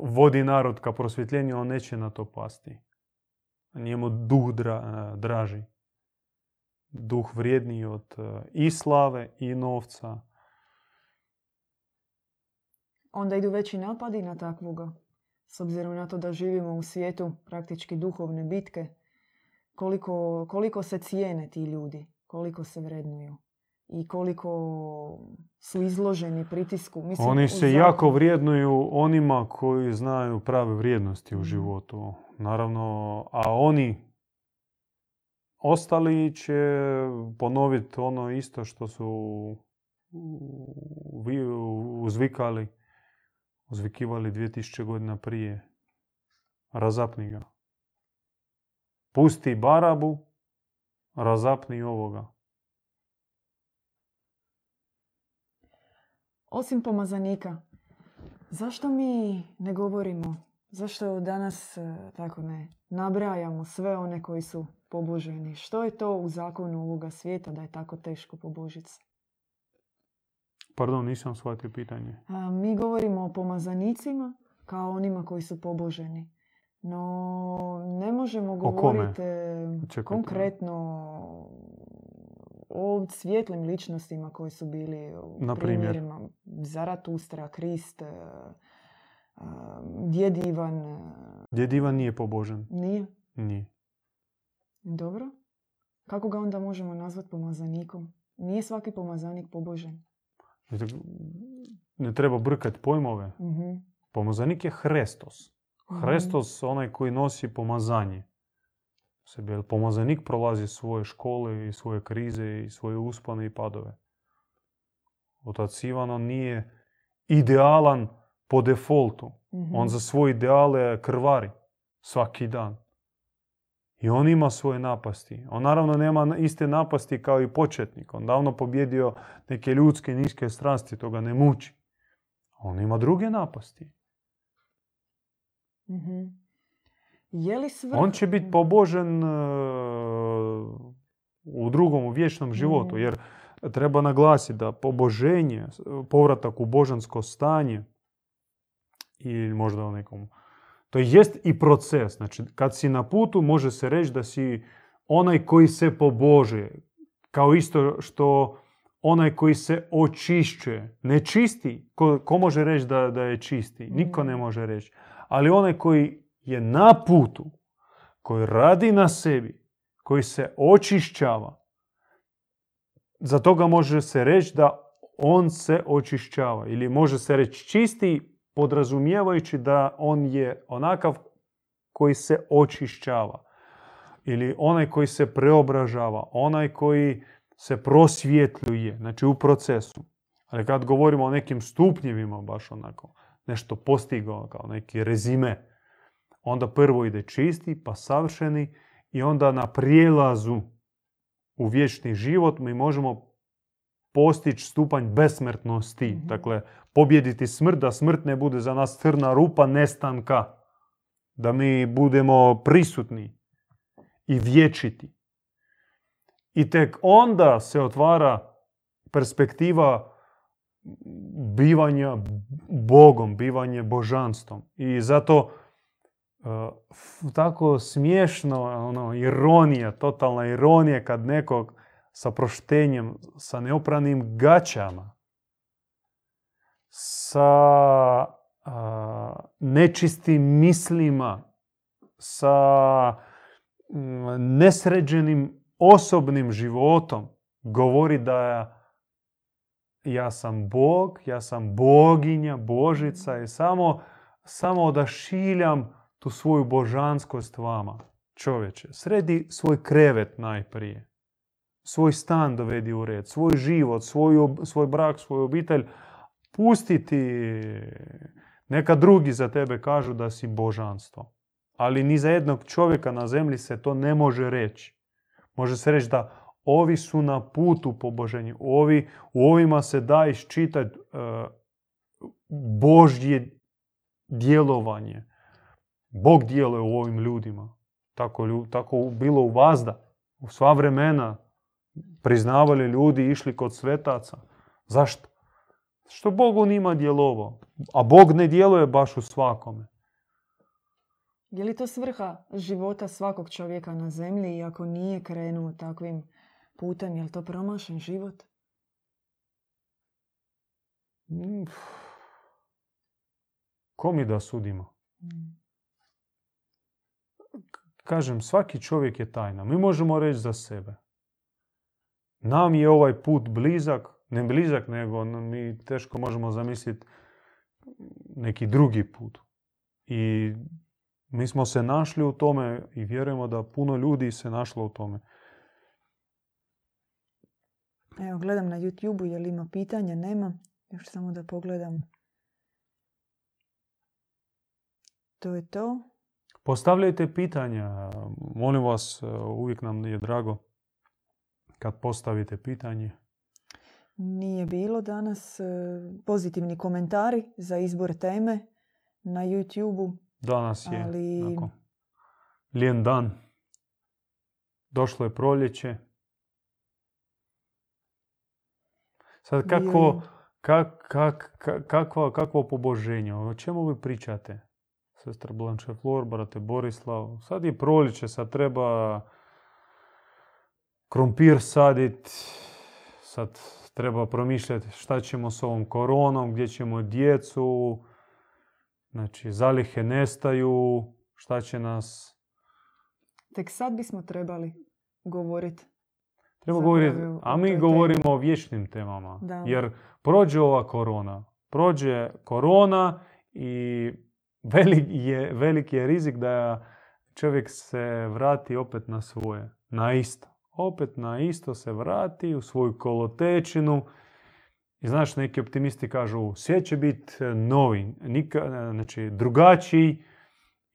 vodi narod ka prosvjetljenju, on neće na to pasti. Njemu duh dra, draži. Duh vrijedniji od e, i slave i novca. Onda idu veći napadi na takvoga. S obzirom na to da živimo u svijetu praktički duhovne bitke. Koliko, koliko se cijene ti ljudi. Koliko se vrednuju i koliko su izloženi pritisku. Mislim, Oni se jako vrijednuju onima koji znaju prave vrijednosti u mhm. životu. Naravno, a oni ostali će ponoviti ono isto što su uzvikali, uzvikivali 2000 godina prije. Razapni ga. Pusti Barabu, razapni ovoga. Osim pomazanika, zašto mi ne govorimo, zašto danas e, tako ne nabrajamo sve one koji su poboženi? Što je to u zakonu ovoga svijeta da je tako teško pobožiti se? Pardon, nisam shvatio pitanje. mi govorimo o pomazanicima kao onima koji su poboženi. No, ne možemo govoriti konkretno o svijetlim ličnostima koji su bili u primjerima Zaratustra, Krist, e, Djed Ivan. E, Djed Ivan nije pobožan. Nije? Nije. Dobro. Kako ga onda možemo nazvati pomazanikom? Nije svaki pomazanik pobožan. Ne treba brkati pojmove. uh Pomazanik je Hrestos. Mhm. Hrestos onaj koji nosi pomazanje sebi. Jer pomazanik prolazi svoje škole i svoje krize i svoje uspane i padove. Otac Ivan nije idealan po defaultu. mm On za svoje ideale krvari svaki dan. I on ima svoje napasti. On naravno nema iste napasti kao i početnik. On davno pobjedio neke ljudske niske strasti, to ga ne muči. On ima druge napasti. mm je li On će biti pobožen e, u drugom, u vječnom životu. Mm. Jer treba naglasiti da poboženje, povratak u božansko stanje ili možda u nekom... To jest i proces. Znači, kad si na putu, može se reći da si onaj koji se pobožuje. Kao isto što onaj koji se očišćuje. Ne čisti. Ko, ko može reći da, da je čisti? Niko ne Mm. može reći. Ali onaj koji je na putu, koji radi na sebi, koji se očišćava, za toga može se reći da on se očišćava. Ili može se reći čisti, podrazumijevajući da on je onakav koji se očišćava. Ili onaj koji se preobražava, onaj koji se prosvjetljuje, znači u procesu. Ali kad govorimo o nekim stupnjevima, baš onako, nešto postigao, kao neki rezime, onda prvo ide čisti, pa savršeni i onda na prijelazu u vječni život mi možemo postići stupanj besmrtnosti. Mhm. Dakle, pobjediti smrt, da smrt ne bude za nas crna rupa nestanka. Da mi budemo prisutni i vječiti. I tek onda se otvara perspektiva bivanja Bogom, bivanje božanstvom. I zato uh, f- tako smiješno, ono, ironija, totalna ironija kad nekog sa proštenjem, sa neopranim gaćama, sa a, nečistim mislima, sa nesređenim osobnim životom govori da ja, sam Bog, ja sam boginja, božica i samo, samo odašiljam tu svoju božanskost vama. Čovječe, sredi svoj krevet najprije. Svoj stan dovedi u red, svoj život, svoju, svoj brak, svoju obitelj. Pustiti neka drugi za tebe kažu da si božanstvo. Ali ni za jednog čovjeka na zemlji se to ne može reći. Može se reći da ovi su na putu poboženju. Ovi, u ovima se da iščitati uh, Božje djelovanje. Bog djeluje u ovim ljudima. Tako, tako bilo u vazda. U sva vremena priznavali ljudi, išli kod svetaca. Zašto? Što Bog u njima djelovao. A Bog ne djeluje baš u svakome. Je li to svrha života svakog čovjeka na zemlji i ako nije krenuo takvim putem, je li to promašen život? Mm, Ko mi da sudimo? Mm. Kažem, svaki čovjek je tajna. Mi možemo reći za sebe. Nam je ovaj put blizak, ne blizak, nego mi teško možemo zamisliti neki drugi put. I mi smo se našli u tome i vjerujemo da puno ljudi se našlo u tome. Evo, gledam na YouTube-u, je li ima pitanja? Nema. Još samo da pogledam. To je to. Postavljajte pitanja. Molim vas, uvijek nam je drago kad postavite pitanje. Nije bilo danas e, pozitivni komentari za izbor teme na YouTube-u. Danas je Ali- lijen dan. Došlo je proljeće. Sad kako, kak, kak, kak- kakva, kakvo poboženje? O čemu vi pričate? Sestra Blanche Flor, brate Borislav. Sad je proljeće, sad treba krompir sadit. Sad treba promišljati šta ćemo s ovom koronom, gdje ćemo djecu. Znači, zalihe nestaju. Šta će nas... Tek sad bismo trebali govoriti. Treba govoriti, a mi govorimo o vječnim temama. Da. Jer prođe ova korona. Prođe korona i velik je, velik je rizik da čovjek se vrati opet na svoje. Na isto. Opet na isto se vrati u svoju kolotečinu. I znaš, neki optimisti kažu svijet će biti novi, nika, znači drugačiji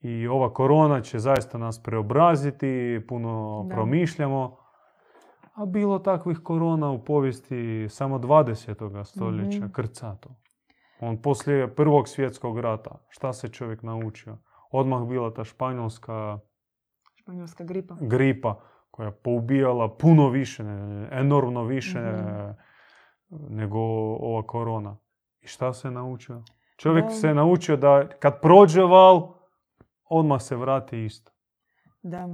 i ova korona će zaista nas preobraziti, puno Da. promišljamo. A bilo takvih korona u povijesti samo 20. stoljeća, Mhm. krcato. On poslije prvog svjetskog rata, šta se čovjek naučio? Odmah bila ta španjolska Španjolska gripa. gripa koja je poubijala puno više, enormno više Mhm. nego ova korona. I šta se naučio? Čovjek Da. se naučio da kad prođe val, odmah se vrati isto. Da.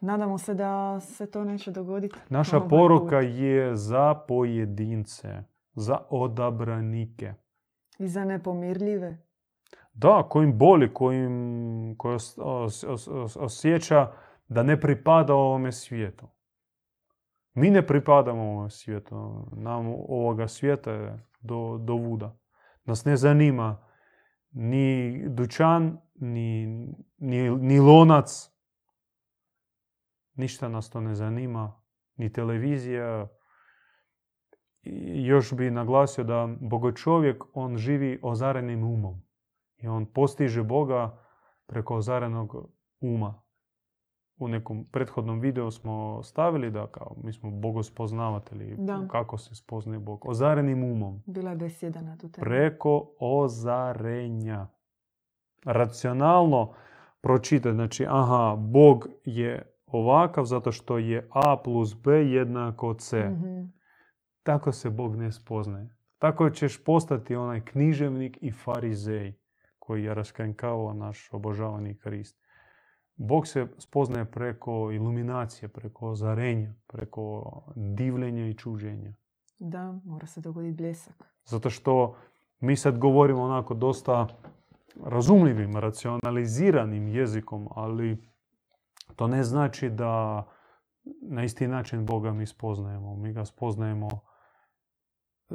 Nadamo se da se to neće dogoditi. Naša ovaj poruka je za pojedince, za odabranike. I za nepomirljive. Da, kojim boli, kojim, koji os- os- os- os- osjeća da ne pripada ovome svijetu. Mi ne pripadamo ovome svijetu. Nam ovoga svijeta je do, do vuda. Nas ne zanima ni dućan, ni, ni, ni lonac. Ništa nas to ne zanima. Ni televizija. I još bi naglasio da bogočovjek, on živi ozarenim umom. I on postiže Boga preko ozarenog uma. U nekom prethodnom videu smo stavili da kao mi smo bogospoznavatelji. Da. Kako se spoznaje Bog? Ozarenim umom. Bila je besjeda na tu temu. Preko ozarenja. Racionalno pročitati. Znači, aha, Bog je ovakav zato što je A plus B jednako C. Mhm. Tako se Bog ne spoznaje. Tako ćeš postati onaj književnik i farizej koji je raskankao naš obožavani Krist. Bog se spoznaje preko iluminacije, preko ozarenja, preko divljenja i čuđenja. Da, mora se dogoditi bljesak. Zato što mi sad govorimo onako dosta razumljivim, racionaliziranim jezikom, ali to ne znači da na isti način Boga mi spoznajemo. Mi ga spoznajemo...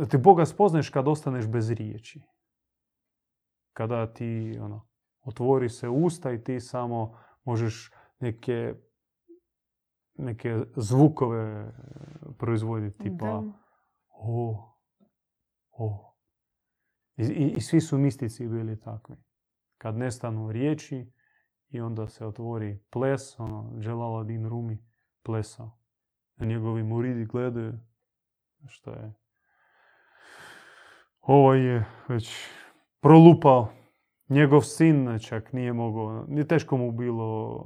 Ti Boga spoznaješ kad ostaneš bez riječi. Kada ti ono, otvori se usta i ti samo možeš neke, neke zvukove proizvoditi, tipa o, o. I, i, I svi su mistici bili takvi. Kad nestanu riječi i onda se otvori ples, ono, Jalaladin Rumi plesao. A njegovi muridi gledaju što je. Ovaj je već prolupao. Njegov sin čak nije mogao, ni teško mu bilo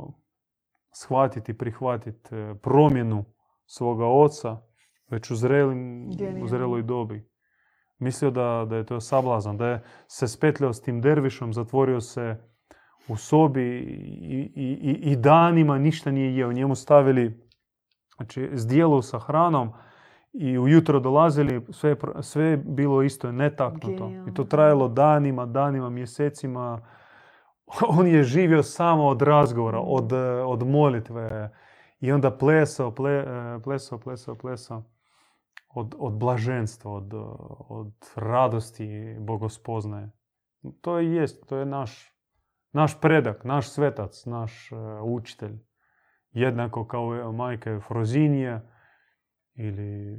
shvatiti, prihvatiti eh, promjenu svoga oca već u, zrelim, u zreloj dobi. Mislio da, da je to sablazan, da je se spetljao s tim dervišom, zatvorio se u sobi i, i, i, i danima ništa nije jeo. Njemu stavili znači, zdjelu sa hranom i ujutro dolazili, sve, je sve je bilo isto netaknuto. I to trajalo danima, danima, mjesecima. On je živio samo od razgovora, od, eh, od molitve. I onda plesao, ple, eh, plesao, plesao, plesao. Od, od blaženstva, od, od radosti bogospoznaje. To i jest, to je naš, naš predak, naš svetac, naš eh, učitelj. Jednako kao je majka Efrozinija ili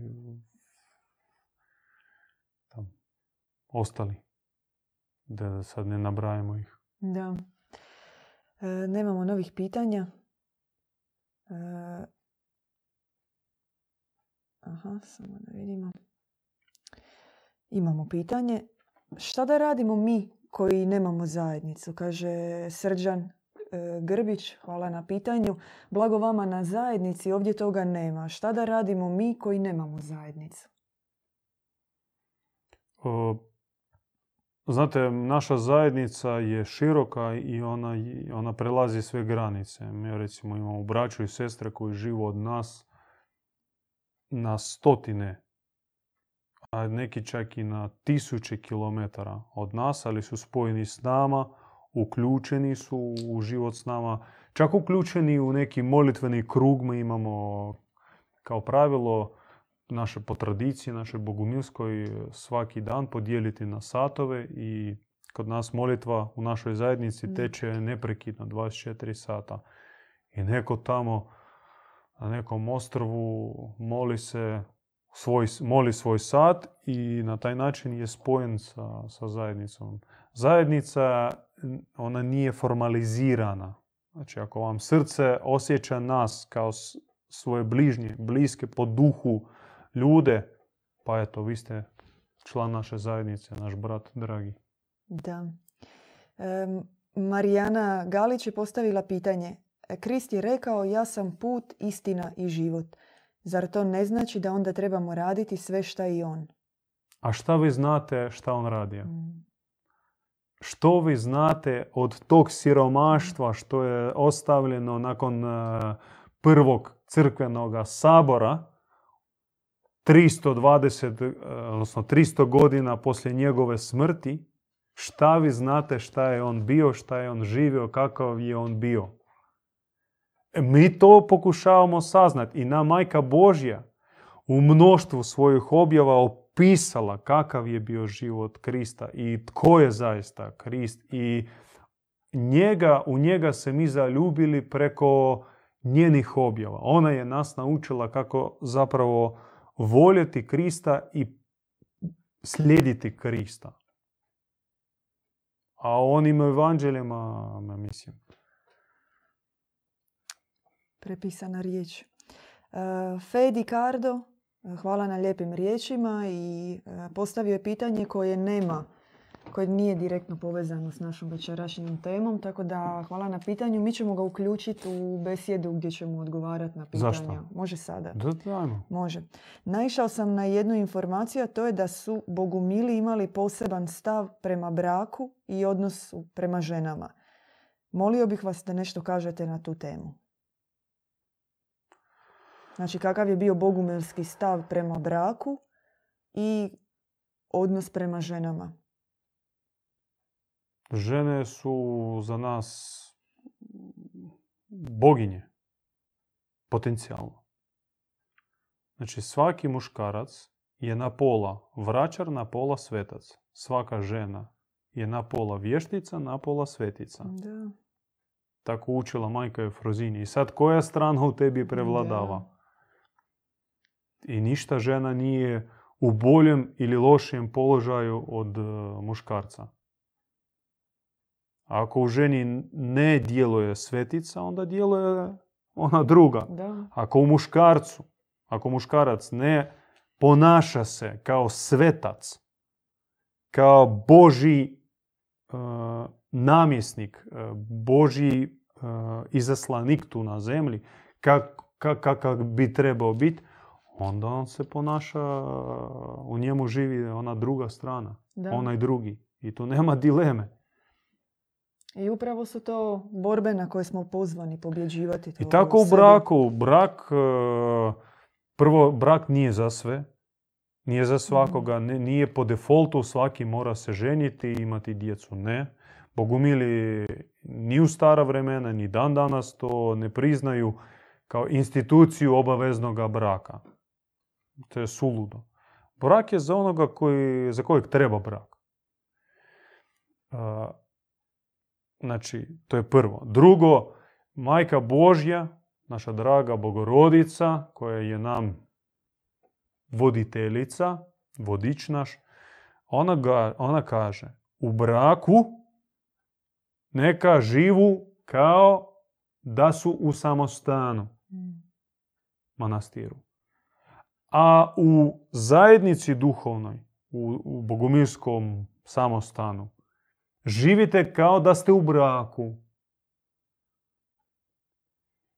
tam, ostali. Da sad ne nabrajamo ih. Da. E, nemamo novih pitanja. E, aha, samo da vidimo. Imamo pitanje. Šta da radimo mi koji nemamo zajednicu? Kaže Srđan Grbić, hvala na pitanju. Blago vama na zajednici, ovdje toga nema. Šta da radimo mi koji nemamo zajednicu? Znate, naša zajednica je široka i ona, ona prelazi sve granice. Mi recimo imamo braću i sestre koji žive od nas na stotine, a neki čak i na tisuće kilometara od nas, ali su spojeni s nama, uključeni su u život s nama, čak uključeni u neki molitveni krug. Mi imamo kao pravilo naše po tradiciji, našoj bogumilskoj, svaki dan podijeliti na satove i kod nas molitva u našoj zajednici Mm. teče neprekidno 24 sata. I neko tamo na nekom ostrovu moli se svoj, moli svoj sat i na taj način je spojen sa, sa zajednicom. Zajednica, ona nije formalizirana. Znači, ako vam srce osjeća nas kao svoje bližnje, bliske po duhu ljude, pa eto, vi ste član naše zajednice, naš brat dragi. Da. Em, Marijana Galić je postavila pitanje. Krist je rekao ja sam put, istina i život. Zar to ne znači da onda trebamo raditi sve šta i on? A šta vi znate šta on radio? Mm. Što vi znate od tog siromaštva što je ostavljeno nakon eh, prvog crkvenog sabora 320, eh, odnosno 300 godina poslije njegove smrti, šta vi znate šta je on bio, šta je on živio, kakav je on bio. E, Mi to pokušavamo saznati i na majka Božja u mnoštvu svojih objava opisala kakav je bio život Krista i tko je zaista Krist i njega, u njega se mi zaljubili preko njenih objava. Ona je nas naučila kako zapravo voljeti Krista i slijediti Krista. A onim evanđeljima, ma mislim, prepisana riječ. E, Fedi Cardo, hvala na lijepim riječima i e, postavio je pitanje koje nema, koje nije direktno povezano s našom večerašnjom temom, tako da hvala na pitanju. Mi ćemo ga uključiti u besjedu gdje ćemo odgovarati na pitanja. Zašto? Može sada. da, dajmo. Može. Naišao sam na jednu informaciju, a to je da su bogumili imali poseban stav prema braku i odnosu prema ženama. Molio bih vas da nešto kažete na tu temu. Znači, kakav je bio bogumilski stav prema braku i odnos prema ženama. Žene su za nas boginje. Potencijalno. Znači svaki muškarac je na pola vraćar, na pola svetac. Svaka žena je na pola vještica, na pola svetica. Da. Tako učila majka Efrozini. I sad koja strana u tebi prevladava? I ništa žena nije u boljem ili lošijem položaju od e, muškarca. Ako u ženi ne djeluje svetica, onda djeluje ona druga. Da. Ako u muškarcu, ako muškarac ne ponaša se kao svetac, kao Boži e, namjesnik, e, Boži e, izaslanik tu na zemlji, kak, kak- kakav bi trebao biti, onda on se ponaša, u njemu živi ona druga strana, Da. onaj drugi. I tu nema dileme. I upravo su to borbe na koje smo pozvani pobjeđivati. I tako u braku, brak, e, prvo brak nije za sve, nije za svakoga, ne, nije po defaultu svaki mora se ženiti i imati djecu, ne. Bogumili ni u stara vremena, ni dan danas to ne priznaju kao instituciju obaveznog braka. To je suludo. Brak je za onoga koji, za kojeg treba brak. Znači, to je prvo. Drugo, Majka Božja, naša draga Bogorodica, koja je nam voditeljica, vodič naš, ona, ga, ona kaže, u braku neka živu kao da su u samostanu, Mm. manastiru. A u zajednici duhovnoj, u, u bogumilskom samostanu, živite kao da ste u braku.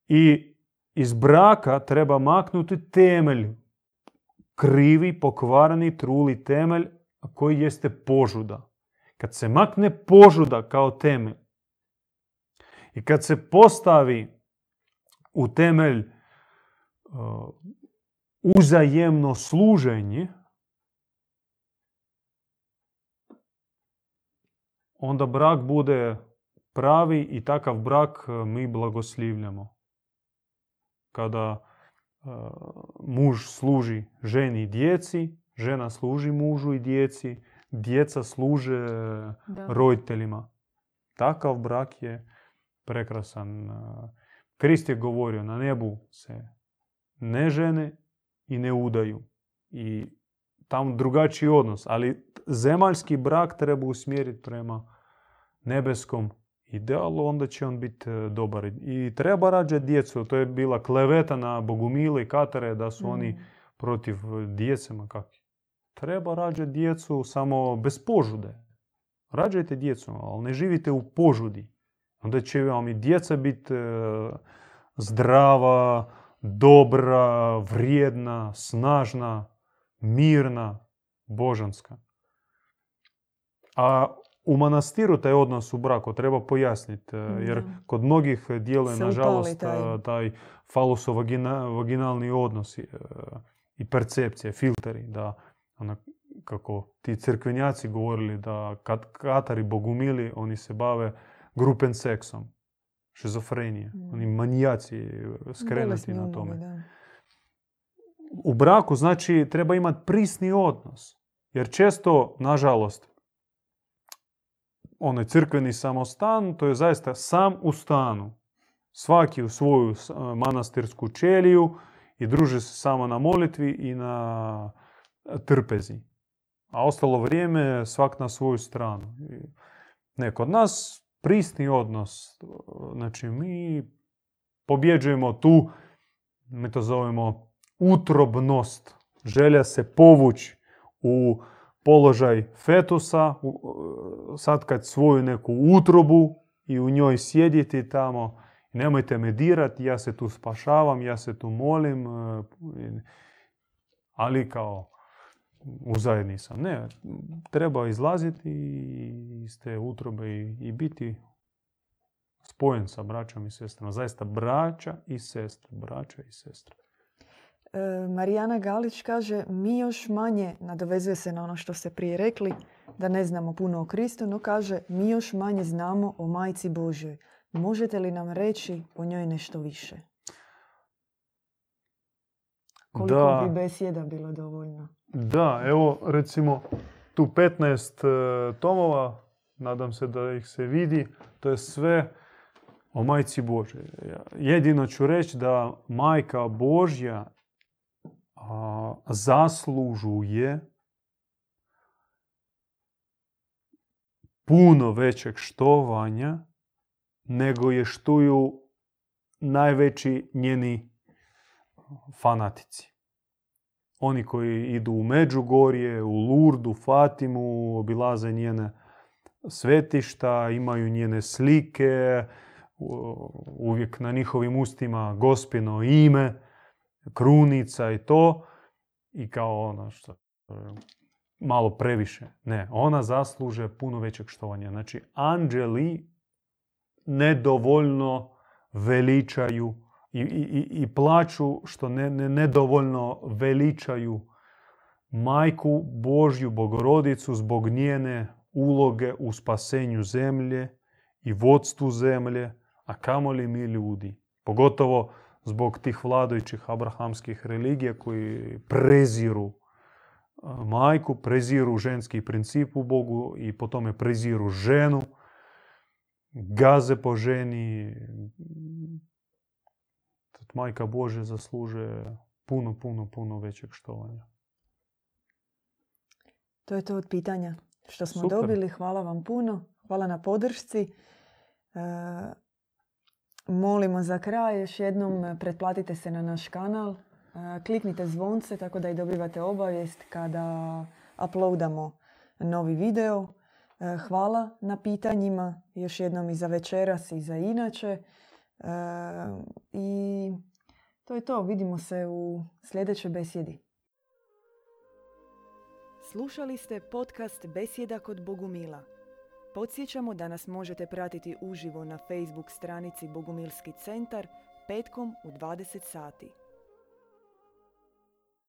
I iz braka treba maknuti temelj, krivi, pokvareni, truli temelj koji jeste požuda. Kad se makne požuda kao temelj i kad se postavi u temelj uh, uzajemno služenje, onda brak bude pravi i takav brak uh, mi blagoslivljamo. Kada uh, muž služi ženi i djeci, žena služi mužu i djeci, djeca služe Da. roditeljima. Takav brak je prekrasan. Uh, Krist je govorio, na nebu se ne žene i ne udaju. I tam drugačiji odnos. Ali zemaljski brak treba usmjeriti prema nebeskom idealu, onda će on biti e, dobar. I treba rađati djecu. To je bila kleveta na Bogumile i Katare da su oni Mm. protiv e, djece, ma kakvi. Treba rađati djecu samo bez požude. Rađajte djecu, ali ne živite u požudi. Onda će vam i djeca biti e, zdrava, dobra, vrijedna, snažna, mirna, božanska. A u manastiru taj odnos u braku treba pojasniti, jer kod mnogih djeluje, nažalost, taj, taj faluso-vaginalni odnos i percepcije, filteri, da ona, kako ti crkvenjaci govorili da kad katari bogumili, oni se bave grupen seksom, šizofrenije, mm. oni manijaci skrenuti na tome. U braku znači treba imati prisni odnos, jer često, nažalost, onaj crkveni samostan, to je zaista sam u stanu. Svaki u svoju manastirsku čeliju i druži se samo na molitvi i na trpezi. A ostalo vrijeme svak na svoju stranu. Ne, kod nas prisni odnos. Znači, mi pobjeđujemo tu, mi to zovemo utrobnost. Želja se povući u položaj fetusa, sad kad svoju neku utrobu i u njoj sjediti tamo, nemojte me dirati, ja se tu spašavam, ja se tu molim, e, ali kao u zajedni sam. Ne, treba izlaziti iz te utrobe i, biti spojen sa braćom i sestrama. Zaista braća i sestre, braća i sestre. E, Marijana Galić kaže, mi još manje, nadovezuje se na ono što ste prije rekli, da ne znamo puno o Kristu, no kaže, mi još manje znamo o Majci Božjoj. Možete li nam reći o njoj nešto više? Koliko da, bi besjeda bilo dovoljno? Da, evo recimo tu 15 e, tomova, nadam se da ih se vidi, to je sve o majci Božje. Jedino ću reći da majka Božja zaslužuje puno većeg štovanja nego je štuju najveći njeni fanatici. Oni koji idu u Međugorje, u Lurdu, Fatimu, obilaze njene svetišta, imaju njene slike, uvijek na njihovim ustima gospino ime, krunica i to. I kao ono što malo previše. Ne, ona zasluže puno većeg štovanja. Znači, anđeli nedovoljno veličaju i, i, i plaću što ne, ne, nedovoljno veličaju majku Božju Bogorodicu zbog njene uloge u spasenju zemlje i vodstvu zemlje, a kamoli mi ljudi. Pogotovo zbog tih vladajućih abrahamskih religija koji preziru majku, preziru ženski princip u Bogu i po tome preziru ženu gaze po ženi. Majka Bože zasluže puno, puno, puno većeg štovanja. To je to od pitanja što smo dobili. Hvala vam puno. Hvala na podršci. E, molimo za kraj još jednom pretplatite se na naš kanal. E, kliknite zvonce tako da i dobivate obavijest kada uploadamo novi video. E, hvala na pitanjima, još jednom i za večeras i za inače. E, I to je to, vidimo se u sljedećoj besjedi. Slušali ste podcast Besjeda kod Bogumila. Podsjećamo da nas možete pratiti uživo na Facebook stranici Bogumilski centar petkom u 20 sati.